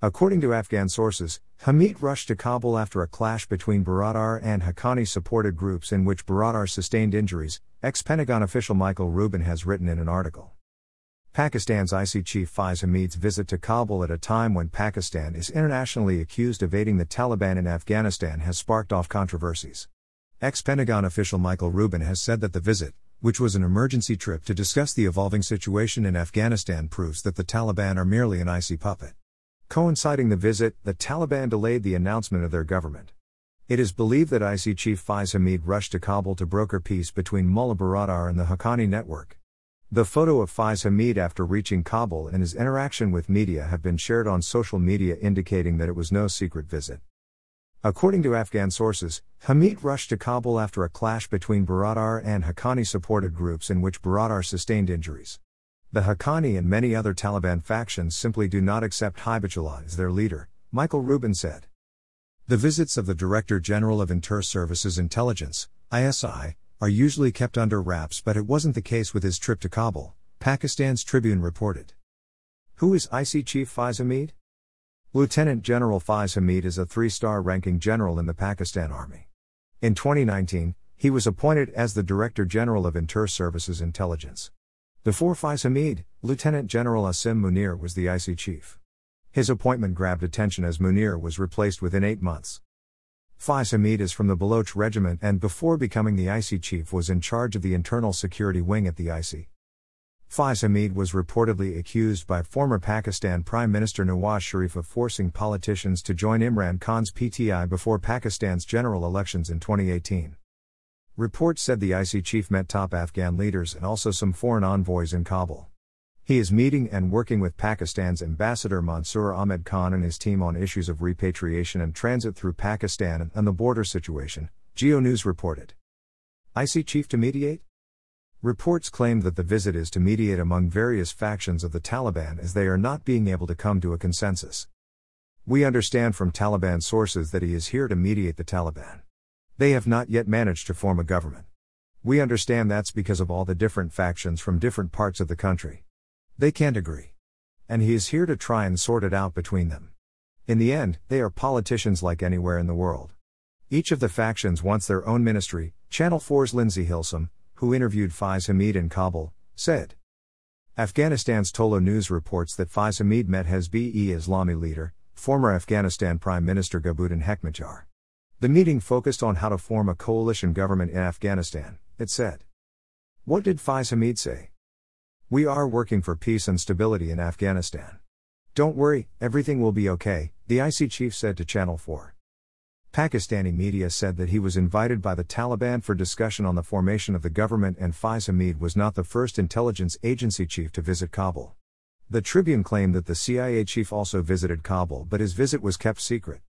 According to Afghan sources, Hameed rushed to Kabul after a clash between Baradar and Haqqani supported groups in which Baradar sustained injuries, ex Pentagon official Michael Rubin has written in an article. Pakistan's ISI chief Faiz Hameed's visit to Kabul at a time when Pakistan is internationally accused of aiding the Taliban in Afghanistan has sparked off controversies. Ex Pentagon official Michael Rubin has said that the visit, which was an emergency trip to discuss the evolving situation in Afghanistan, proves that the Taliban are merely an ISI puppet. Coinciding the visit, the Taliban delayed the announcement of their government. It is believed that ISI chief Faiz Hameed rushed to Kabul to broker peace between Mullah Baradar and the Haqqani network. The photo of Faiz Hameed after reaching Kabul and his interaction with media have been shared on social media indicating that it was no secret visit. According to Afghan sources, Hameed rushed to Kabul after a clash between Baradar and Haqqani supported groups in which Baradar sustained injuries. The Haqqani and many other Taliban factions simply do not accept Hibatullah as their leader, Michael Rubin said. The visits of the Director General of Inter-Services Intelligence, ISI, are usually kept under wraps but it wasn't the case with his trip to Kabul, Pakistan's Tribune reported. Who is ISI Chief Faiz Hameed? Lieutenant General Faiz Hameed is a three-star ranking general in the Pakistan Army. In 2019, he was appointed as the Director General of Inter-Services Intelligence. Before Faiz Hameed, Lieutenant General Asim Munir was the ISI chief. His appointment grabbed attention as Munir was replaced within eight months. Faiz Hameed is from the Baloch Regiment and before becoming the ISI chief was in charge of the internal security wing at the ISI. Faiz Hameed was reportedly accused by former Pakistan Prime Minister Nawaz Sharif of forcing politicians to join Imran Khan's PTI before Pakistan's general elections in 2018. Reports said the ISI chief met top Afghan leaders and also some foreign envoys in Kabul. He is meeting and working with Pakistan's ambassador Mansour Ahmed Khan and his team on issues of repatriation and transit through Pakistan and the border situation, Geo News reported. ISI chief to mediate? Reports claim that the visit is to mediate among various factions of the Taliban as they are not being able to come to a consensus. We understand from Taliban sources that he is here to mediate the Taliban. They have not yet managed to form a government. We understand that's because of all the different factions from different parts of the country. They can't agree. And he is here to try and sort it out between them. In the end, they are politicians like anywhere in the world. Each of the factions wants their own ministry, Channel 4's Lindsay Hilsum, who interviewed Faiz Hameed in Kabul, said. Afghanistan's Tolo News reports that Faiz Hameed met Hezb-e Islami leader, former Afghanistan Prime Minister Gulbuddin Hekmatyar. The meeting focused on how to form a coalition government in Afghanistan, it said. What did Faiz Hameed say? We are working for peace and stability in Afghanistan. Don't worry, everything will be okay, the ISI chief said to Channel 4. Pakistani media said that he was invited by the Taliban for discussion on the formation of the government, and Faiz Hameed was not the first intelligence agency chief to visit Kabul. The Tribune claimed that the CIA chief also visited Kabul, but his visit was kept secret.